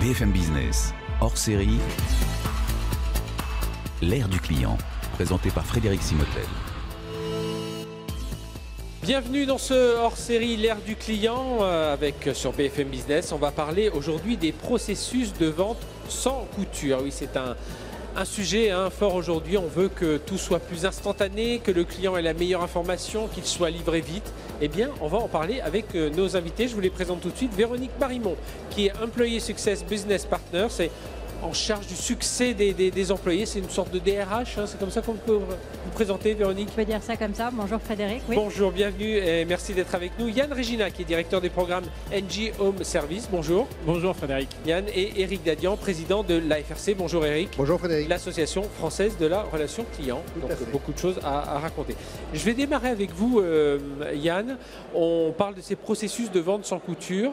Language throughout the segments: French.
BFM Business, hors série, l'ère du client, présenté par Frédéric Simotel. Bienvenue dans ce hors-série L'ère du client euh, avec sur BFM Business. On va parler aujourd'hui des processus de vente sans couture. Oui, c'est un, un sujet hein, fort aujourd'hui. On veut que tout soit plus instantané, que le client ait la meilleure information, qu'il soit livré vite. Eh bien, on va en parler avec euh, nos invités. Je vous les présente tout de suite. Véronique Marimont, qui est Employee Success Business Partner. C'est en charge du succès des, employés. C'est une sorte de DRH, hein. c'est comme ça qu'on peut vous présenter, Véronique On peut dire ça comme ça. Bonjour Frédéric. Bonjour, bienvenue et merci d'être avec nous. Yann Regina, qui est directeur des programmes NG Home Service. Bonjour. Bonjour Frédéric. Yann et Eric Dadian, président de l'AFRC. Bonjour Eric. Bonjour Frédéric. L'association française de la relation client. Donc beaucoup de choses à, raconter. Je vais démarrer avec vous, euh, Yann. On parle de ces processus de vente sans couture.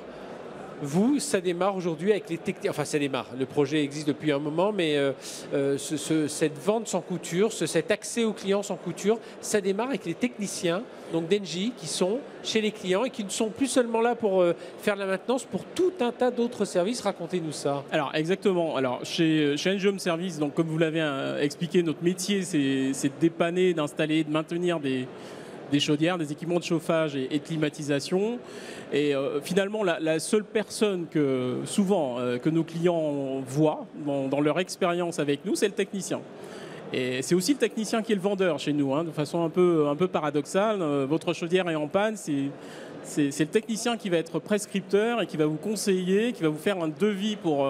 Vous, ça démarre aujourd'hui avec les techniques. Enfin, ça démarre. Le projet existe depuis un moment, mais euh, euh, cette vente sans couture, cet accès aux clients sans couture, ça démarre avec les techniciens, donc d'Engie, qui sont chez les clients et qui ne sont plus seulement là pour euh, faire la maintenance, pour tout un tas d'autres services. Racontez-nous ça. Alors, exactement. Alors, chez, chez Engie Home Service, donc, comme vous l'avez expliqué, notre métier, c'est de dépanner, d'installer, de maintenir des des chaudières, des équipements de chauffage et, de climatisation. Et euh, finalement, la, seule personne que souvent euh, que nos clients voient dans, leur expérience avec nous, c'est le technicien. Et c'est aussi le technicien qui est le vendeur chez nous, hein, de façon un peu, un peu paradoxale. Euh, votre chaudière est en panne, c'est c'est le technicien qui va être prescripteur et qui va vous conseiller, qui va vous faire un devis pour,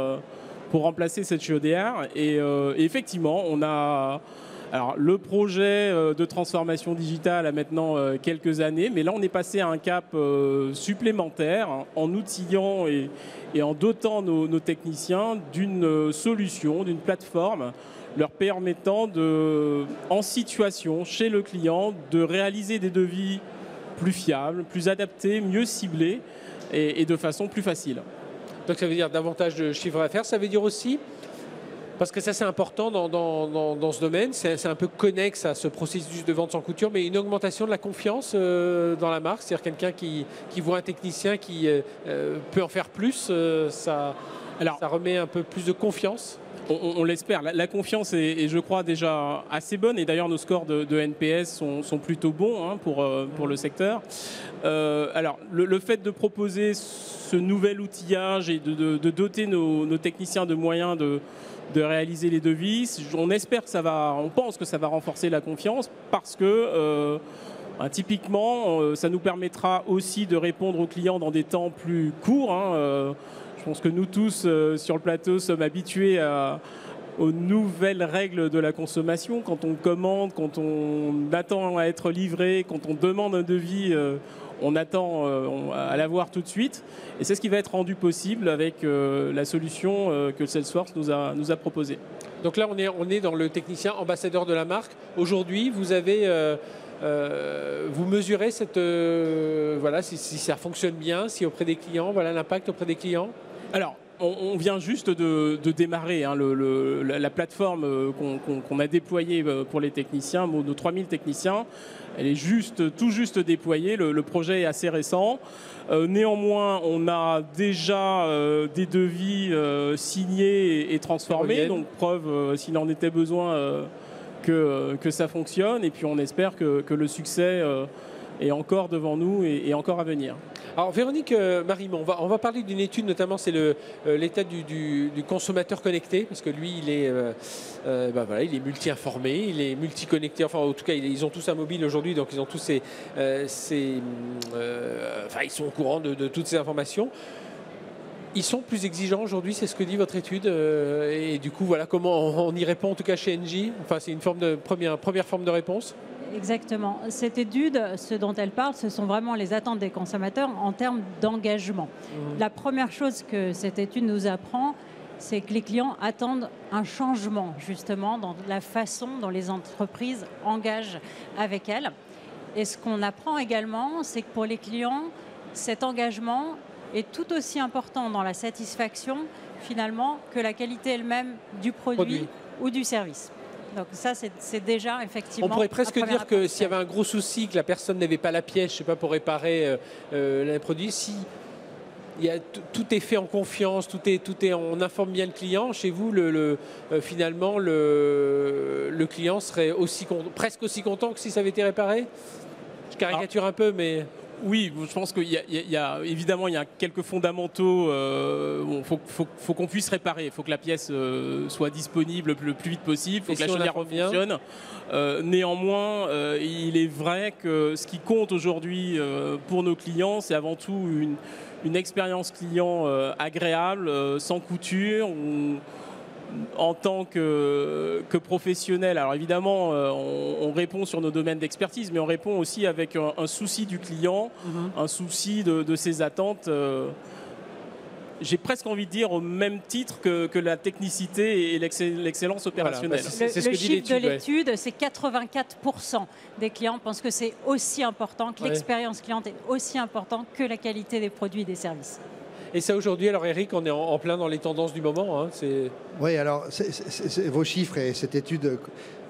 pour remplacer cette chaudière. et effectivement, on a, alors, le projet euh, de transformation digitale a maintenant euh, quelques années, mais là, on est passé à un cap euh, supplémentaire en outillant et, en dotant nos, techniciens d'une solution, d'une plateforme leur permettant de, en situation chez le client de réaliser des devis plus fiables, plus adaptés, mieux ciblés et, et de façon plus facile. Donc ça veut dire davantage de chiffre d'affaires, ça veut dire aussi parce que ça, c'est important dans, ce domaine. C'est un peu connexe à ce processus de vente sans couture, mais une augmentation de la confiance euh, dans la marque. C'est-à-dire quelqu'un qui, voit un technicien qui euh, euh, peut en faire plus, ça, ça remet un peu plus de confiance on, l'espère. La, confiance est, je crois, déjà assez bonne. Et d'ailleurs, nos scores de, NPS sont, plutôt bons hein, pour, pour le secteur. alors, le, fait de proposer ce nouvel outillage et de, doter nos, techniciens de moyens de, de réaliser les devis. On espère que ça va, on pense que ça va renforcer la confiance parce que euh, bah, typiquement, euh, ça nous permettra aussi de répondre aux clients dans des temps plus courts. Hein, euh, je pense que nous tous sur le plateau sommes habitués aux nouvelles règles de la consommation. Quand on commande, quand on attend à être livré, quand on demande un devis, on attend euh, à l'avoir tout de suite. Et c'est ce qui va être rendu possible avec euh, la solution euh, que Salesforce nous a, nous a proposée. Donc là, on est, on est dans le technicien ambassadeur de la marque. Aujourd'hui, vous avez... vous mesurez cette, voilà, si, ça fonctionne bien, si auprès des clients, voilà l'impact auprès des clients? Alors, on, vient juste de, démarrer hein, la, plateforme qu'on a déployée pour les techniciens, nos 3000 techniciens. Elle est juste, tout juste déployée. Le, projet est assez récent. Euh, néanmoins, on a déjà euh, des devis euh, signés et, transformés, donc preuve, s'il en était besoin, que, que, ça fonctionne. Et puis on espère que, que le succès est encore devant nous et, encore à venir. Alors Véronique euh, Marimont, on va, on va parler d'une étude notamment, c'est euh, l'état du, consommateur connecté, parce que lui, il est, euh, bah voilà, il est multi-informé, il est multi-connecté, enfin en tout cas, ils ont tous un mobile aujourd'hui, donc ils ont tous ces... enfin, ils sont au courant de, toutes ces informations. Ils sont plus exigeants aujourd'hui, c'est ce que dit votre étude. et du coup, voilà comment on, y répond, en tout cas chez Engie. Enfin, c'est une forme de première, première forme de réponse. Exactement. Cette étude, ce dont elle parle, ce sont vraiment les attentes des consommateurs en termes d'engagement. Mmh. La première chose que cette étude nous apprend, c'est que les clients attendent un changement justement dans la façon dont les entreprises engagent avec elles. Et ce qu'on apprend également, c'est que pour les clients, cet engagement est tout aussi important dans la satisfaction finalement que la qualité elle-même du produit. ou du service. Donc ça, c'est déjà effectivement. On pourrait presque dire que s'il y avait un gros souci, que la personne n'avait pas la pièce, je sais pas, pour réparer euh, euh, les produits, si il y a, tout est fait en confiance, tout est, tout est, on informe bien le client. Chez vous, le, le, euh, finalement, le, le, client serait aussi, presque aussi content que si ça avait été réparé? Je caricature un peu, mais... Oui, je pense qu'il y, y, a évidemment il y a quelques fondamentaux. Il euh, faut, faut, faut qu'on puisse réparer. Il faut que la pièce euh, soit disponible le plus vite possible. Il faut que la chaudière fonctionne. Euh, néanmoins, il est vrai que ce qui compte aujourd'hui pour nos clients, c'est avant tout une, une expérience client agréable, sans couture. Où, en tant que, que, professionnel, alors évidemment, on, on, répond sur nos domaines d'expertise, mais on répond aussi avec un, un souci du client, mm -hmm. un souci de, de ses attentes. Euh, j'ai presque envie de dire au même titre que, que la technicité et l'excellence opérationnelle. Voilà, bah, le, ce le chiffre de l'étude, ouais. c'est 84% des clients pensent que c'est aussi important, que ouais. l'expérience cliente est aussi importante que la qualité des produits et des services. Et ça aujourd'hui, alors Eric, on est en, plein dans les tendances du moment. Hein, oui, alors vos chiffres et cette étude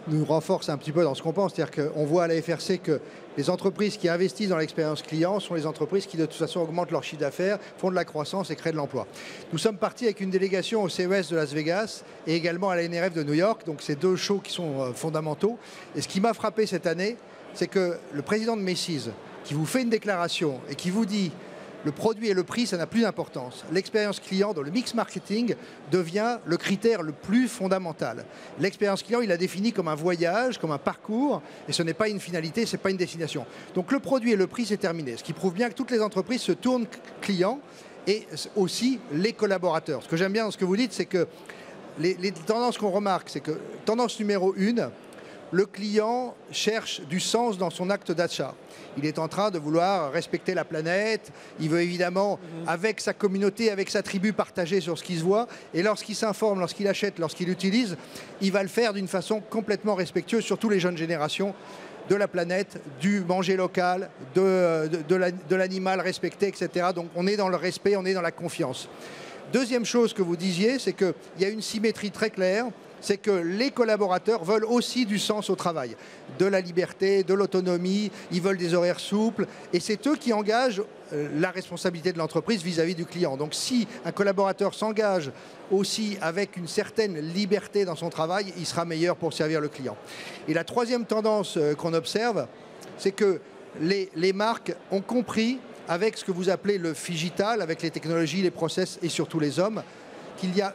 nous renforce un petit peu dans ce qu'on pense. C'est-à-dire qu'on voit à la FRC que les entreprises qui investissent dans l'expérience client sont les entreprises qui de toute façon augmentent leur chiffre d'affaires, font de la croissance et créent de l'emploi. Nous sommes partis avec une délégation au CES de Las Vegas et également à la NRF de New York, donc c'est deux shows qui sont euh, fondamentaux. Et ce qui m'a frappé cette année, c'est que le président de Macy's, qui vous fait une déclaration et qui vous dit le produit et le prix, ça n'a plus d'importance. L'expérience client dans le mix marketing devient le critère le plus fondamental. L'expérience client, il a défini comme un voyage, comme un parcours, et ce n'est pas une finalité, ce n'est pas une destination. Donc le produit et le prix, c'est terminé. Ce qui prouve bien que toutes les entreprises se tournent client et aussi les collaborateurs. Ce que j'aime bien dans ce que vous dites, c'est que les, les tendances qu'on remarque, c'est que tendance numéro une, le client cherche du sens dans son acte d'achat. Il est en train de vouloir respecter la planète. Il veut évidemment, mmh. avec sa communauté, avec sa tribu, partager sur ce qui se voit. Et lorsqu'il s'informe, lorsqu'il achète, lorsqu'il utilise, il va le faire d'une façon complètement respectueuse, surtout les jeunes générations de la planète, du manger local, de, de, de l'animal respecté, etc. Donc on est dans le respect, on est dans la confiance. Deuxième chose que vous disiez, c'est qu'il y a une symétrie très claire c'est que les collaborateurs veulent aussi du sens au travail, de la liberté, de l'autonomie, ils veulent des horaires souples, et c'est eux qui engagent euh, la responsabilité de l'entreprise vis-à-vis du client. Donc si un collaborateur s'engage aussi avec une certaine liberté dans son travail, il sera meilleur pour servir le client. Et la troisième tendance euh, qu'on observe, c'est que les, les marques ont compris avec ce que vous appelez le figital, avec les technologies, les process et surtout les hommes, qu'il y a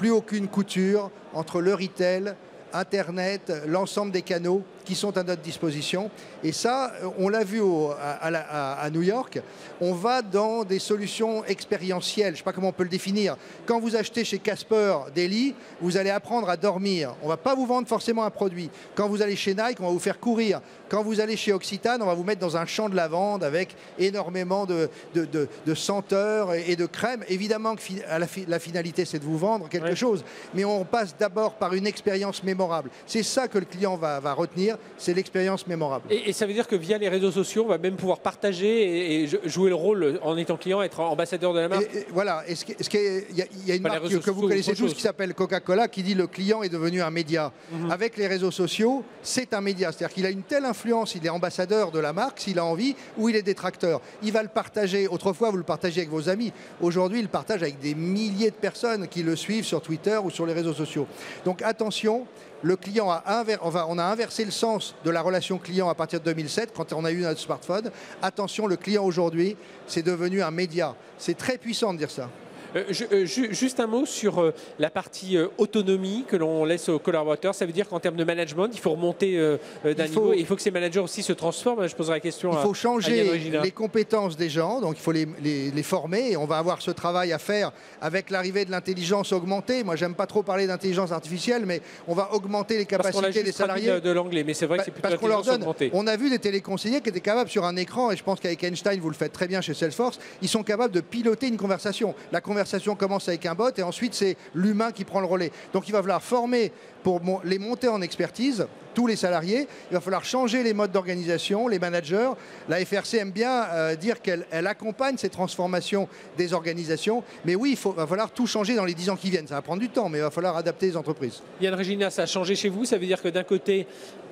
plus aucune couture entre le retail, Internet, l'ensemble des canaux qui sont à notre disposition. Et ça, on l'a vu au, à, à, à, New York, on va dans des solutions expérientielles. Je ne sais pas comment on peut le définir. Quand vous achetez chez Casper des lits, vous allez apprendre à dormir. On ne va pas vous vendre forcément un produit. Quand vous allez chez Nike, on va vous faire courir. Quand vous allez chez Occitane, on va vous mettre dans un champ de lavande avec énormément de, de, de, de senteurs et de crèmes. Évidemment que la, la, finalité, c'est de vous vendre quelque ouais. chose. Mais on passe d'abord par une expérience mémorable. C'est ça que le client va, va retenir c'est l'expérience mémorable. Et, et, ça veut dire que via les réseaux sociaux, on va même pouvoir partager et, et jouer le rôle en étant client, être ambassadeur de la marque. Et, voilà, il ce ce y, y, a une marque que, vous connaissez tous qui s'appelle Coca-Cola qui dit le client est devenu un média. Mm -hmm. Avec les réseaux sociaux, c'est un média. C'est-à-dire qu'il a une telle influence, il est ambassadeur de la marque s'il a envie ou il est détracteur. Il va le partager. Autrefois, vous le partagez avec vos amis. Aujourd'hui, il le partage avec des milliers de personnes qui le suivent sur Twitter ou sur les réseaux sociaux. Donc attention, le client a, on a inversé le sens de la relation client à partir de 2007 quand on a eu notre smartphone. Attention, le client aujourd'hui, c'est devenu un média. C'est très puissant de dire ça. Euh, je, euh, juste un mot sur euh, la partie autonomie que l'on laisse aux collaborateurs. Ça veut dire qu'en termes de management, il faut remonter d'un niveau. Il faut que ces managers aussi se transforment. Je poserai la question. Il faut à, changer à les compétences des gens, donc il faut les, les, les, former. Et on va avoir ce travail à faire avec l'arrivée de l'intelligence augmentée. Moi, j'aime pas trop parler d'intelligence artificielle, mais on va augmenter les capacités des salariés. De, de l'anglais, mais c'est vrai que c'est plutôt parce qu'on leur donne. Augmentée. On a vu des téléconseillers qui étaient capables sur un écran, et je pense qu'avec Einstein, vous le faites très bien chez Salesforce, ils sont capables de piloter une conversation. La conversation commence avec avec un bot et ensuite c'est l'humain qui prend le relais. Donc il va falloir former pour les monter en expertise tous les salariés. Il va falloir changer les modes d'organisation, les managers. La FRC aime bien euh, dire qu'elle elle accompagne ces transformations des organisations. Mais oui, il va falloir tout changer dans les 10 ans qui viennent. Ça va prendre du temps, mais il va falloir adapter les entreprises. Yann Regina, ça a changé chez vous. Ça veut dire que d'un côté,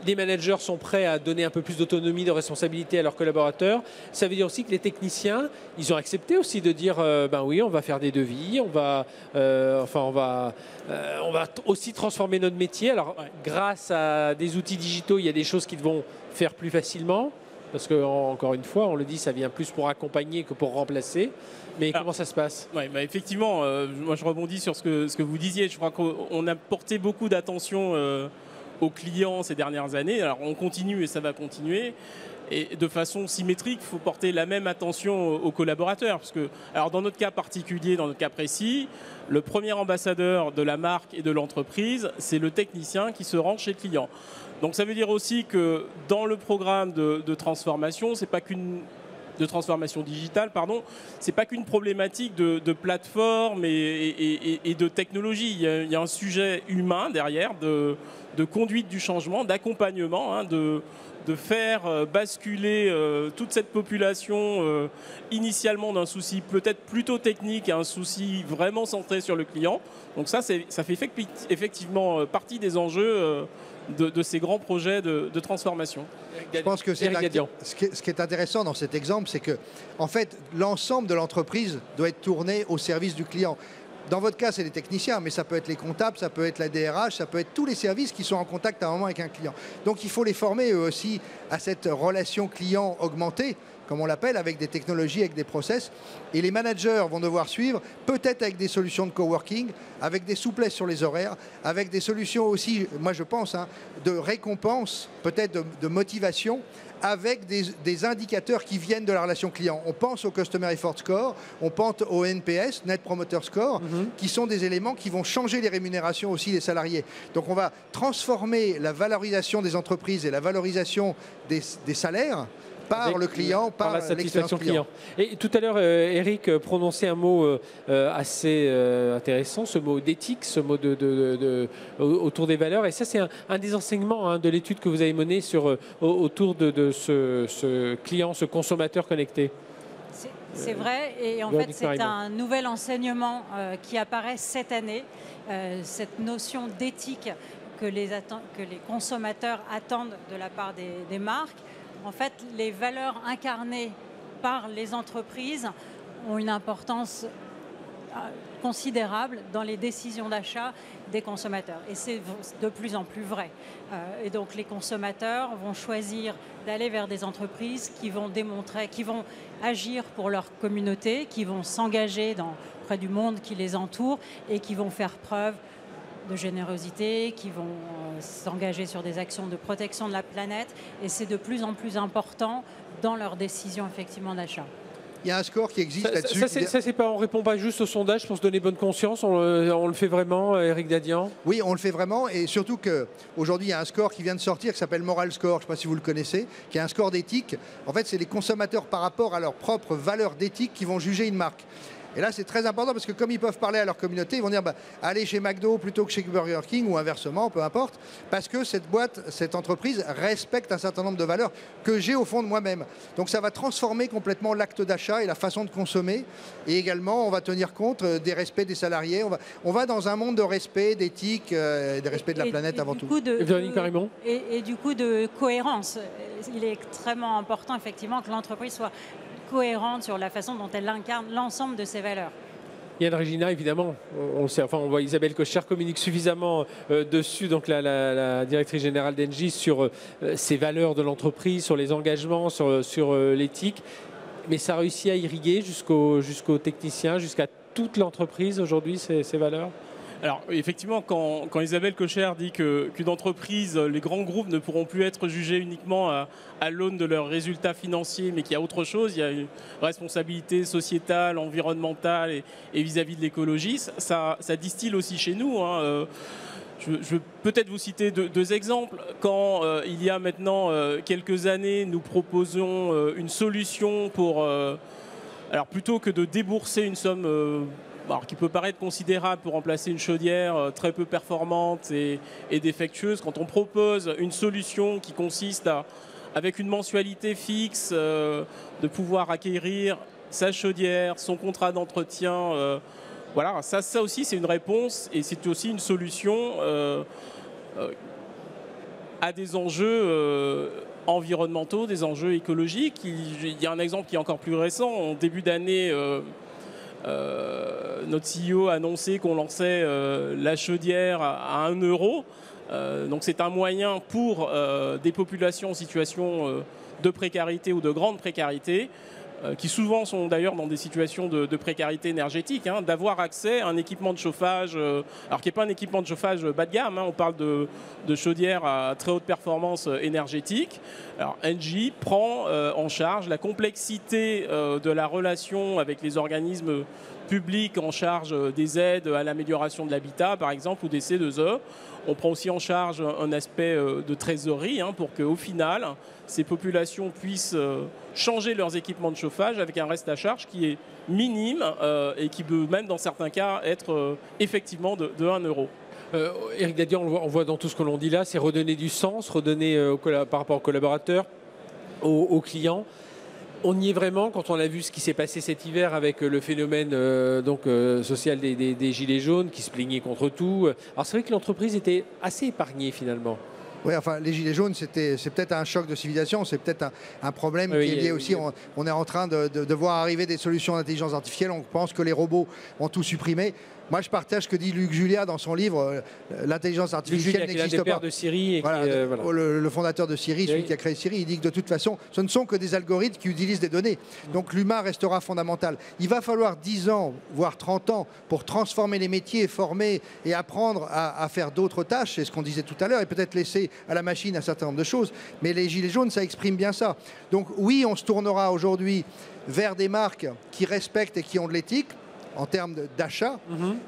les managers sont prêts à donner un peu plus d'autonomie, de responsabilité à leurs collaborateurs. Ça veut dire aussi que les techniciens, ils ont accepté aussi de dire, euh, ben oui, on va faire des devis, on va, euh, enfin, on va, on va aussi transformer notre métier. Alors, grâce à des outils digitaux, il y a des choses qui vont faire plus facilement. Parce que, encore une fois, on le dit, ça vient plus pour accompagner que pour remplacer. Mais comment ça se passe? ouais, bah Effectivement, moi je rebondis sur ce que, ce que vous disiez. Je crois qu'on a porté beaucoup d'attention aux clients ces dernières années. Alors on continue et ça va continuer. Et de façon symétrique, il faut porter la même attention aux collaborateurs. Parce que, alors dans notre cas particulier, dans notre cas précis, le premier ambassadeur de la marque et de l'entreprise, c'est le technicien qui se rend chez le client. Donc ça veut dire aussi que dans le programme de, transformation, c'est pas qu'une de transformation digitale, pardon, c'est pas qu'une problématique de, plateforme et, de technologie. Il y, a, un sujet humain derrière de, conduite du changement, d'accompagnement, hein, de, de, faire euh, basculer euh, toute cette population euh, initialement d'un souci peut-être plutôt technique à un souci vraiment centré sur le client. Donc ça, ça fait effectivement partie des enjeux de, ces grands projets de, transformation. Je pense que c'est ce, qui est intéressant dans cet exemple, c'est que en fait, l'ensemble de l'entreprise doit être tourné au service du client. Dans votre cas, c'est les techniciens, mais ça peut être les comptables, ça peut être la DRH, ça peut être tous les services qui sont en contact à un moment avec un client. Donc il faut les former eux aussi à cette relation client augmentée, comme on l'appelle, avec des technologies, avec des process. Et les managers vont devoir suivre, peut-être avec des solutions de coworking, avec des souplesses sur les horaires, avec des solutions aussi, moi je pense, hein, de récompense, peut-être de motivation avec des, indicateurs qui viennent de la relation client. On pense au Customer Effort Score, on pense au NPS, Net Promoter Score, mhm. qui sont des éléments qui vont changer les rémunérations aussi des salariés. Donc on va transformer la valorisation des entreprises et la valorisation des salaires par le client, par, la satisfaction client. Et tout à l'heure, euh, Eric euh, prononçait un mot euh, assez intéressant, ce mot d'éthique, ce mot de, autour des valeurs. Et ça, c'est un, des enseignements hein, de l'étude que vous avez menée sur, autour de, ce, client, ce consommateur connecté. C'est vrai, et en fait, c'est un nouvel enseignement qui apparaît cette année, cette notion d'éthique que les, que les consommateurs attendent de la part des marques en fait, les valeurs incarnées par les entreprises ont une importance euh, considérable dans les décisions d'achat des consommateurs. Et c'est de plus en plus vrai. Euh, et donc les consommateurs vont choisir d'aller vers des entreprises qui vont démontrer, qui vont agir pour leur communauté, qui vont s'engager auprès du monde qui les entoure et qui vont faire preuve de générosité, qui vont euh, s'engager sur des actions de protection de la planète. Et c'est de plus en plus important dans leurs décisions effectivement d'achat. Il y a un score qui existe là-dessus. Ça, c'est pas, on répond pas juste au sondage pour se donner bonne conscience. On le, fait vraiment, Eric Dadian? Oui, on le fait vraiment, et surtout qu'aujourd'hui il y a un score qui vient de sortir qui s'appelle Moral Score. Je ne sais pas si vous le connaissez, qui est un score d'éthique. En fait, c'est les consommateurs par rapport à leurs propres valeurs d'éthique qui vont juger une marque. Et là, c'est très important parce que comme ils peuvent parler à leur communauté, ils vont dire bah, allez chez McDo plutôt que chez Burger King ou inversement, peu importe, parce que cette boîte, cette entreprise respecte un certain nombre de valeurs que j'ai au fond de moi-même. Donc ça va transformer complètement l'acte d'achat et la façon de consommer. Et également, on va tenir compte euh, des respects des salariés. On va, on va dans un monde de respect, d'éthique, euh, de respect de la planète avant tout. De, et, et du coup de cohérence. Il est extrêmement important effectivement que l'entreprise soit cohérente sur la façon dont elle incarne l'ensemble de ses valeurs. Yann Regina, évidemment, on, voit Isabelle Cocher communique suffisamment euh, dessus, donc la, directrice générale d'Engie, sur euh, ces valeurs de l'entreprise, sur les engagements, sur, sur euh, l'éthique. Mais ça réussit à irriguer jusqu'aux jusqu'au techniciens, jusqu'à toute l'entreprise aujourd'hui, ces valeurs? Alors effectivement, quand, Isabelle Cocher dit qu'une entreprise, les grands groupes ne pourront plus être jugés uniquement à, l'aune de leurs résultats financiers, mais qu'il y a autre chose, il y a une responsabilité sociétale, environnementale et vis-à-vis de l'écologie, ça, distille aussi chez nous. Hein, euh, je, vais peut-être vous citer deux, exemples. Quand euh, il y a maintenant euh, quelques années, nous proposons une solution pour, alors plutôt que de débourser une somme alors, qui peut paraître considérable pour remplacer une chaudière euh, très peu performante et, défectueuse, quand on propose une solution qui consiste à, avec une mensualité fixe, euh, de pouvoir acquérir sa chaudière, son contrat d'entretien, euh, voilà, ça, ça aussi c'est une réponse et c'est aussi une solution à des enjeux environnementaux, des enjeux écologiques. Il, y a un exemple qui est encore plus récent. En début d'année, notre CEO a annoncé qu'on lançait euh, la chaudière à, à 1 euro. Euh, donc c'est un moyen pour euh, des populations en situation euh, de précarité ou de grande précarité, euh, qui souvent sont d'ailleurs dans des situations de, précarité énergétique, hein, d'avoir accès à un équipement de chauffage, euh, alors qui n'est pas un équipement de chauffage bas de gamme, hein, on parle de, de chaudières à très haute performance euh, énergétique. Alors Engie prend euh, en charge la complexité euh, de la relation avec les organismes publics en charge euh, des aides à l'amélioration de l'habitat, par exemple, ou des C2E. On prend aussi en charge un aspect euh, de trésorerie hein, pour qu'au final, ces populations puissent euh, changer leurs équipements de chauffage avec un reste à charge qui est minime euh, et qui peut même dans certains cas être effectivement de, de 1 euro. Eric Dadian, on voit, dans tout ce que l'on dit là, c'est redonner du sens, redonner par rapport aux collaborateurs, aux clients. On y est vraiment quand on a vu ce qui s'est passé cet hiver avec euh, le phénomène euh, donc, euh, social des, des- des gilets jaunes qui se plaignaient contre tout. Alors c'est vrai que l'entreprise était assez épargnée finalement. Oui, enfin, les gilets jaunes, c'était, c'est peut-être un choc de civilisation, c'est peut-être un, un problème Oui, qui est lié aussi. On, on est en train de, de- de voir arriver des solutions d'intelligence artificielle. On pense que les robots vont tout supprimer. Moi, je partage ce que dit Luc Julia dans son livre. euh, L'intelligence artificielle n'existe pas. de et Voilà, euh, voilà. Le, le fondateur de Siri, celui Oui. qui a créé Siri, il dit que de toute façon, ce ne sont que des algorithmes qui utilisent des données. Donc l'humain restera fondamental. Il va falloir 10 ans, voire 30 ans, pour transformer les métiers, former et apprendre à, à faire d'autres tâches, c'est ce qu'on disait tout à l'heure, et peut-être laisser à la machine un certain nombre de choses. Mais les gilets jaunes, ça exprime bien ça. Donc oui, on se tournera aujourd'hui vers des marques qui respectent et qui ont de l'éthique en termes d'achat.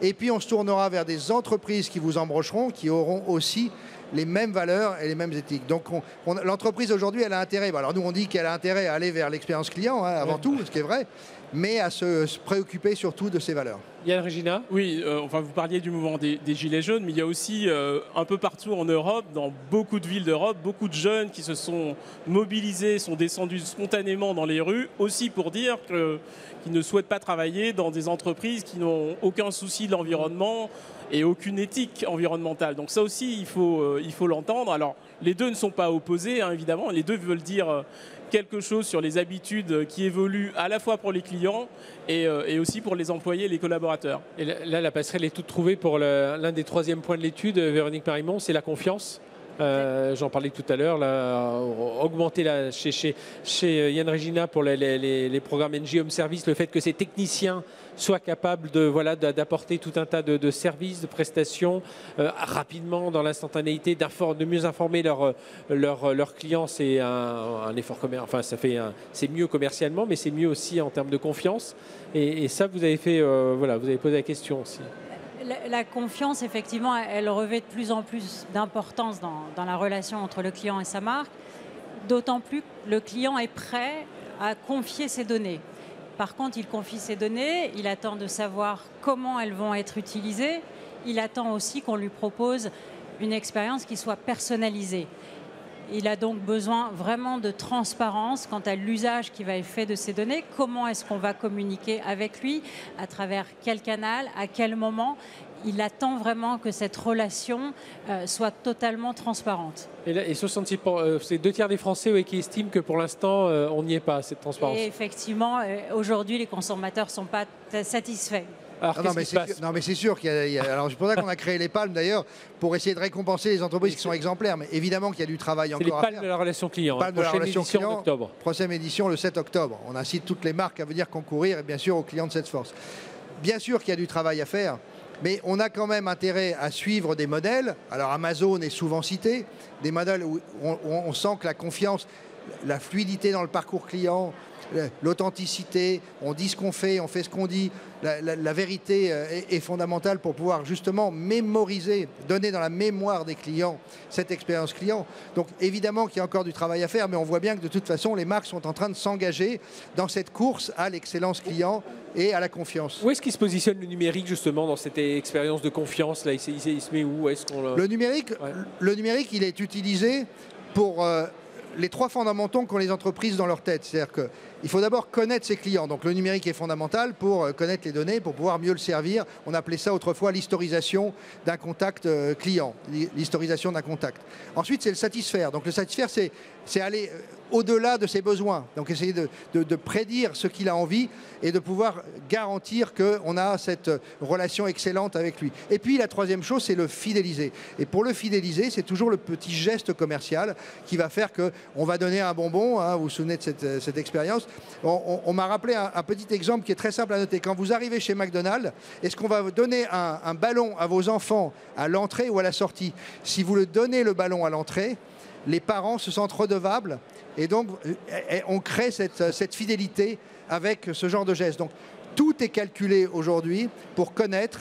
Et puis on se tournera vers des entreprises qui vous embrocheront, qui auront aussi les mêmes valeurs et les mêmes éthiques. Donc on- on- l'entreprise aujourd'hui, elle a intérêt. bon, alors nous, on dit qu'elle a intérêt à aller vers l'expérience client hein, avant Ouais. tout, ce qui est vrai, mais à se, se préoccuper surtout de ses valeurs. Yann Regina? Oui, euh, enfin vous parliez du mouvement des, des Gilets jaunes, mais il y a aussi euh, un peu partout en Europe, dans beaucoup de villes d'Europe, beaucoup de jeunes qui se sont mobilisés, sont descendus spontanément dans les rues, aussi pour dire que- qu'ils ne souhaitent pas travailler dans des entreprises qui n'ont aucun souci de l'environnement et aucune éthique environnementale. Donc ça aussi, il faut euh, il faut l'entendre. Alors les deux ne sont pas opposés, hein, évidemment. Les deux veulent dire euh, quelque chose sur les habitudes qui évoluent à la fois pour les clients et, euh, et aussi pour les employés et les collaborateurs. Et là, la passerelle est toute trouvée pour l'un des troisièmes points de l'étude, Véronique Parimont, c'est la confiance. Euh, J'en parlais tout à l'heure, là, augmenter la, chez, chez, chez Yann Regina pour les, les- les- les programmes NG Home Service, le fait que ces techniciens soient capables de voilà d'a- d'apporter tout un tas de, services, de prestations euh, rapidement dans l'instantanéité, de mieux informer leurs leurs leurs clients, c'est un, effort commercial. Enfin, ça fait c'est mieux commercialement, mais c'est mieux aussi en termes de confiance. Et, ça, vous avez fait, euh, voilà, vous avez posé la question aussi. La, la confiance, effectivement, elle revêt de plus en plus d'importance dans, dans la relation entre le client et sa marque, d'autant plus que le client est prêt à confier ses données. Par contre, il confie ses données, il attend de savoir comment elles vont être utilisées, il attend aussi qu'on lui propose une expérience qui soit personnalisée. Il a donc besoin vraiment de transparence quant à l'usage qui va être fait de ces données. Comment est-ce qu'on va communiquer avec lui? À travers quel canal? À quel moment? Il attend vraiment que cette relation euh, soit totalement transparente. Et, là, et 66 pour- euh, c'est deux tiers des Français qui estiment que pour l'instant, euh, on n'y est pas, cette transparence. Et effectivement, aujourd'hui, les consommateurs ne sont pas satisfaits. Alors, Ah non, mais c'est passe sûr- non, mais c'est sûr qu'il y a. il y a- alors, c'est pour ça qu'on a créé les palmes d'ailleurs, pour essayer de récompenser les entreprises qui sont exemplaires. Mais évidemment qu'il y a du travail C'est les encore à palmes faire. de la relation client. hein. Palmes de la Prochaine relation édition en client. octobre. Prochaine édition le 7 octobre. On incite toutes les marques à venir concourir et bien sûr aux clients de cette force. Bien sûr qu'il y a du travail à faire, mais on a quand même intérêt à suivre des modèles. Alors Amazon est souvent cité, des modèles où on, on- on sent que la confiance, la fluidité dans le parcours client, l'authenticité, on dit ce qu'on fait, on fait ce qu'on dit. La, vérité euh, est, fondamentale pour pouvoir justement mémoriser, donner dans la mémoire des clients cette expérience client. Donc évidemment qu'il y a encore du travail à faire, mais on voit bien que de toute façon, les marques sont en train de s'engager dans cette course à l'excellence client et à la confiance. Où est-ce qu'il se positionne le numérique justement dans cette expérience de confiance là? Il, se met où? Est-ce qu'on le... numérique, le numérique, il est utilisé pour euh, les trois fondamentaux qu'ont les entreprises dans leur tête. C'est-à-dire qu'il faut d'abord connaître ses clients. Donc le numérique est fondamental pour euh, connaître les données, pour pouvoir mieux le servir. On appelait ça autrefois l'historisation d'un contact euh, client, l'historisation d'un contact. Ensuite, c'est le satisfaire. Donc le satisfaire, c'est aller au-delà de ses besoins. Donc essayer de, prédire ce qu'il a envie et de pouvoir garantir qu'on a cette relation excellente avec lui. Et puis la troisième chose, c'est le fidéliser. Et pour le fidéliser, c'est toujours le petit geste commercial qui va faire qu'on va donner un bonbon. Hein, vous vous souvenez de cette, expérience On, m'a rappelé un, petit exemple qui est très simple à noter. Quand vous arrivez chez McDonald's, est-ce qu'on va donner un, ballon à vos enfants à l'entrée ou à la sortie? Si vous le donnez le ballon à l'entrée, les parents se sentent redevables et donc euh, on crée cette, cette fidélité avec ce genre de geste. Donc tout est calculé aujourd'hui pour connaître,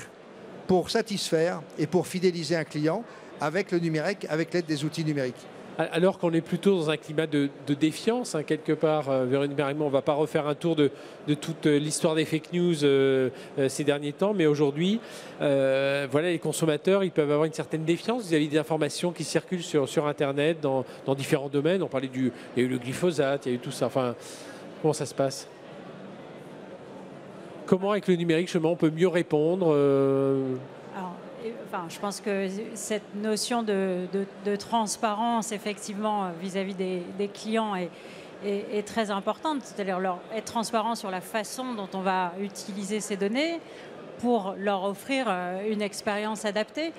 pour satisfaire et pour fidéliser un client avec le numérique, avec l'aide des outils numériques alors qu'on est plutôt dans un climat de, défiance, hein, quelque part, euh, Véronique on ne va pas refaire un tour de, toute euh, l'histoire des fake news euh, ces derniers temps, mais aujourd'hui, voilà, les consommateurs, ils peuvent avoir une certaine défiance vis-à-vis des informations qui circulent sur, Internet, dans, différents domaines. On parlait du, glyphosate, il y a eu tout ça. Comment ça se passe? Comment, avec le numérique, justement, on peut mieux répondre je pense que cette notion de, transparence, effectivement, vis-à-vis des, clients est, très importante. C'est-à-dire être transparent sur la façon dont on va utiliser ces données pour leur offrir euh, une expérience adaptée.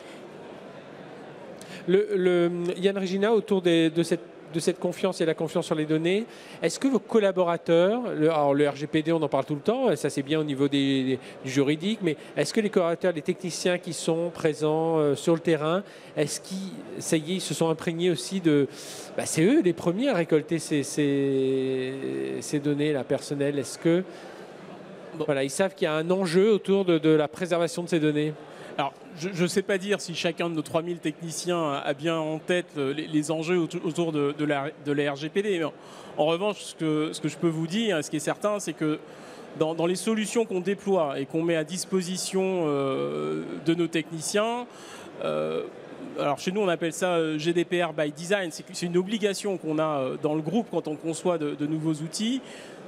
Le, Yann Regina, autour de cette de cette confiance et la confiance sur les données. Est-ce que vos collaborateurs, le, alors le RGPD on en parle tout le temps, ça c'est bien au niveau des, du juridique, mais est-ce que les collaborateurs, les techniciens qui sont présents euh, sur le terrain, est-ce qu'ils, ça y est, ils se sont imprégnés aussi de... Bah, c'est eux les premiers à récolter ces, ces, données là, personnelles? Est-ce que... Voilà, ils savent qu'il y a un enjeu autour de, de la préservation de ces données? Alors, je ne sais pas dire si chacun de nos 3000 techniciens a bien en tête euh, les, enjeux autour de, la, RGPD. en, revanche, ce que, je peux vous dire, ce qui est certain, c'est que dans, les solutions qu'on déploie et qu'on met à disposition euh, de nos techniciens, euh, alors chez nous on appelle ça GDPR by design, c'est une obligation qu'on a dans le groupe quand on conçoit de, nouveaux outils.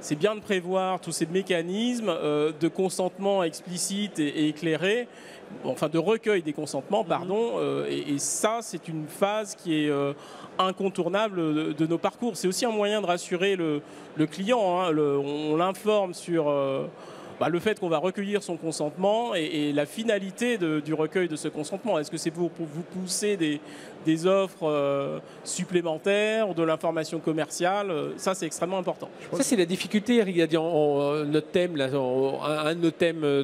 C'est bien de prévoir tous ces mécanismes de consentement explicite et éclairé enfin de recueil des consentements, pardon. Euh, et, ça, c'est une phase qui est euh, incontournable de, nos parcours. C'est aussi un moyen de rassurer le, client. Hein. on l'informe sur euh, bah, le fait qu'on va recueillir son consentement et, la finalité du recueil de ce consentement. Est-ce que c'est pour, vous pousser des, offres euh, supplémentaires ou de l'information commerciale Ça, c'est extrêmement important. Ça, c'est la difficulté, Eric euh, notre thème, un, de nos thèmes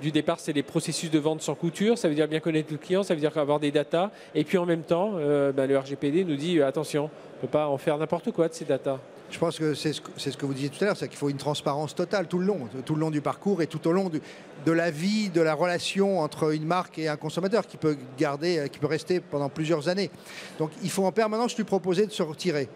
du départ, c'est les processus de vente sans couture. Ça veut dire bien connaître le client, ça veut dire avoir des datas. Et puis en même temps, euh, bah, le RGPD nous dit attention, on ne peut pas en faire n'importe quoi de ces datas. Je pense que c'est ce, que vous disiez tout à l'heure, c'est qu'il faut une transparence totale tout le long, tout le long du parcours et tout au long de la vie, de la relation entre une marque et un consommateur qui peut garder, qui peut rester pendant plusieurs années. Donc il faut en permanence lui proposer de se retirer.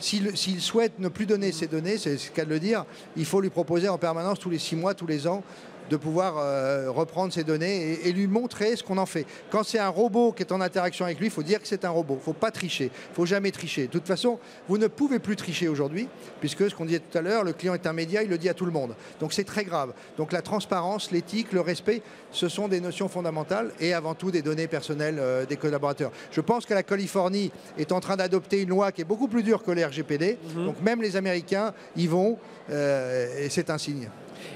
S'il souhaite ne plus donner ses données, c'est ce qu'à le dire, il faut lui proposer en permanence tous les six mois, tous les ans, de pouvoir euh, reprendre ces données et, lui montrer ce qu'on en fait. Quand c'est un robot qui est en interaction avec lui, il faut dire que c'est un robot. Il ne faut pas tricher. Il ne faut jamais tricher. De toute façon, vous ne pouvez plus tricher aujourd'hui, puisque ce qu'on disait tout à l'heure, le client est un média, il le dit à tout le monde. Donc c'est très grave. Donc la transparence, l'éthique, le respect, ce sont des notions fondamentales et avant tout des données personnelles euh, des collaborateurs. Je pense que la Californie est en train d'adopter une loi qui est beaucoup plus dure que les RGPD. Mhm. Donc même les Américains y vont euh, et c'est un signe.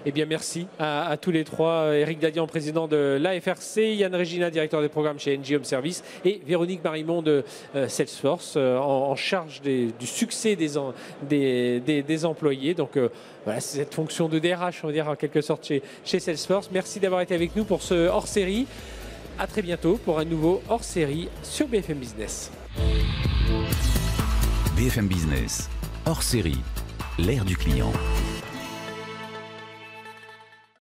Eh bien, merci à, tous les trois. Eric Dadian, président de l'AFRC, Yann Regina, directeur des programmes chez NG Home Service, et Véronique Marimond de euh, Salesforce, euh, en, charge du succès des, des, employés. Donc, euh, voilà, c'est cette fonction de DRH, on va dire, en quelque sorte, chez, chez Salesforce. Merci d'avoir été avec nous pour ce hors-série. À très bientôt pour un nouveau hors-série sur BFM Business. BFM Business, hors-série l'ère du client.